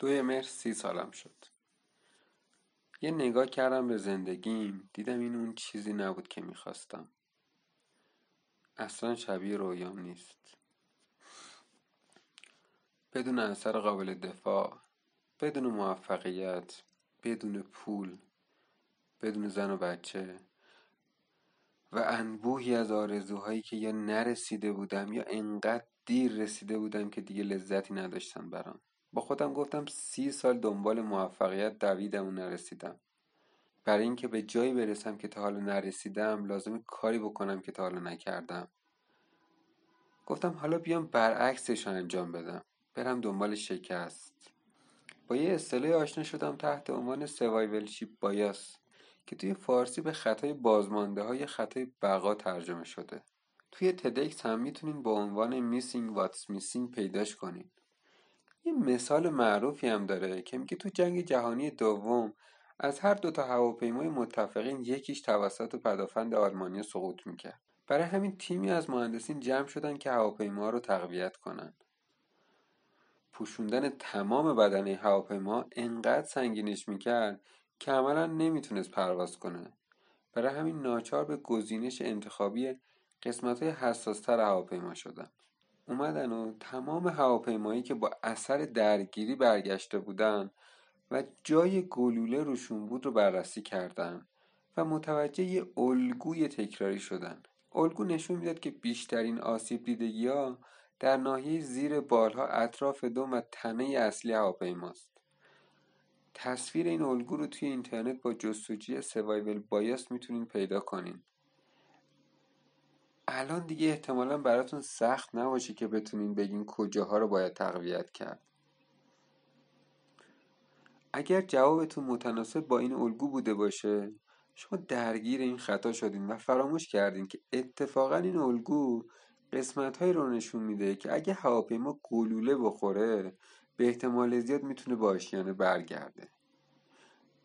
دوی مهر سی سالم شد. یه نگاه کردم به زندگیم دیدم این اون چیزی نبود که می‌خواستم. اصلا شبیه رویام نیست. بدون اثر قابل دفاع بدون موفقیت بدون پول بدون زن و بچه و انبوهی از آرزوهایی که یا نرسیده بودم یا انقدر دیر رسیده بودم که دیگه لذتی نداشتن برام. با خودم گفتم سی سال دنبال موفقیت دویدم و نرسیدم. برای اینکه به جایی برسم که تا حالا نرسیدم لازم کاری بکنم که تا حالا نکردم. گفتم حالا بیام برعکسش انجام بدم. برم دنبال شکست. با یه اصطلاحی آشنا شدم تحت عنوان survivorship bias که توی فارسی به خطای بازمانده یا خطای بقا ترجمه شده. توی TEDx هم می‌تونین با عنوان missing what's missing پیداش کنین. یه مثال معروفی هم داره که میگه تو جنگ جهانی دوم از هر دو تا هواپیمای متفقین یکیش توسط پدافند آلمانی سقوط می‌کرد. برای همین تیمی از مهندسین جمع شدن که هواپیما رو تقویت کنن. پوشوندن تمام بدنه هواپیما انقدر سنگینش می‌کرد که عملا نمی‌تونست پرواز کنه. برای همین ناچار به گزینش انتخابی قسمت های حساستر هواپیما شدن. اومدن و تمام هواپیمایی که با اثر درگیری برگشته بودن و جای گلوله روشون بود رو بررسی کردن و متوجه یه الگوی تکراری شدن. الگو نشون می‌داد که بیشترین آسیب دیدگی ها در ناحیه زیر بالها اطراف دوم و تنه اصلی هواپیماست. تصویر این الگو رو توی اینترنت با جستجوی سوایول بایاس می‌تونین پیدا کنین. الان دیگه احتمالا براتون سخت نباشه که بتونین بگین کجاها رو باید تقویت کرد. اگر جوابتون متناسب با این الگو بوده باشه شما درگیر این خطا شدین و فراموش کردین که اتفاقا این الگو قسمت هایی رو نشون میده که اگه هواپیما گلوله بخوره به احتمال زیاد می‌تونه با آشیانه برگرده.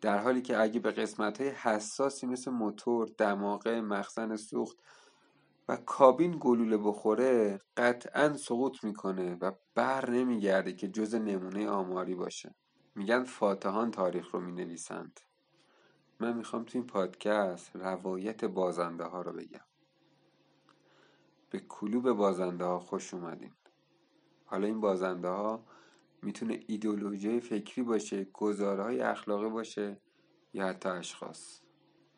در حالی که اگه به قسمت های حساسی مثل موتور، دماغه، مخزن سوخت و کابین گلوله بخوره قطعا سقوط می‌کنه و بر نمیگرده که جز نمونه آماری باشه. میگن فاتحان تاریخ رو می‌نویسند. من می‌خوام تو این پادکست روایت بازنده ها رو بگم. به کلوب بازنده ها خوش اومدین. حالا این بازنده ها می‌تونه ایدولوژی فکری باشه گزارهای اخلاقی باشه یا حتی اشخاص.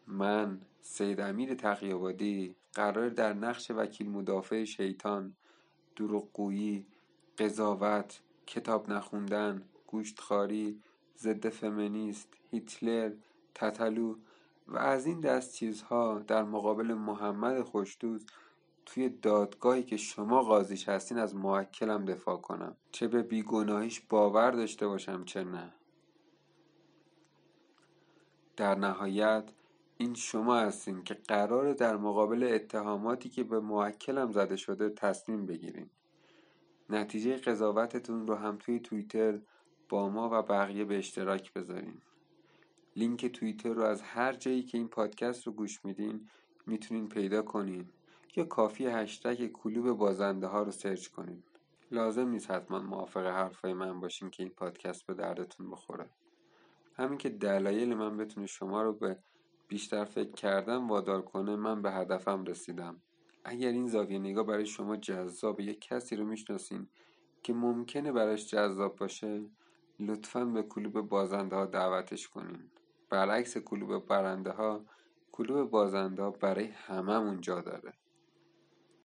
من سید امیر تقیابادی قرار در نقش وکیل مدافع شیطان دروغگویی قضاوت کتاب نخوندن گوشتخاری ضد فمینیست هیتلر تتلو و از این دست چیزها در مقابل محمد خوشدوست توی دادگاهی که شما قاضیش هستین از موکلم دفاع کنم. چه به بیگناهیش باور داشته باشم چه نه. در نهایت این شما هستین که قرار در مقابل اتهاماتی که به موکلم زده شده تصمیم بگیرین. نتیجه قضاوتتون رو هم توی توییتر با ما و بقیه به اشتراک بذارین. لینک توییتر رو از هر جایی که این پادکست رو گوش میدین می‌تونین پیدا کنین یا کافی هشتگ کلوب بازنده ها رو search کنین. لازم نیست حتما موافق حرفای من باشین که این پادکست به دردتون بخوره. همین که دلایل من بتونه شما رو به بیشتر فکر کردن وادار کنه من به هدفم رسیدم. اگر این زاویه نگاه برای شما جذاب یک کسی رو می‌شناسین که ممکنه براش جذاب باشه لطفا به کلوب بازنده ها دعوتش کنین. برعکس کلوب برنده ها کلوب بازنده ها برای هممون جا داره.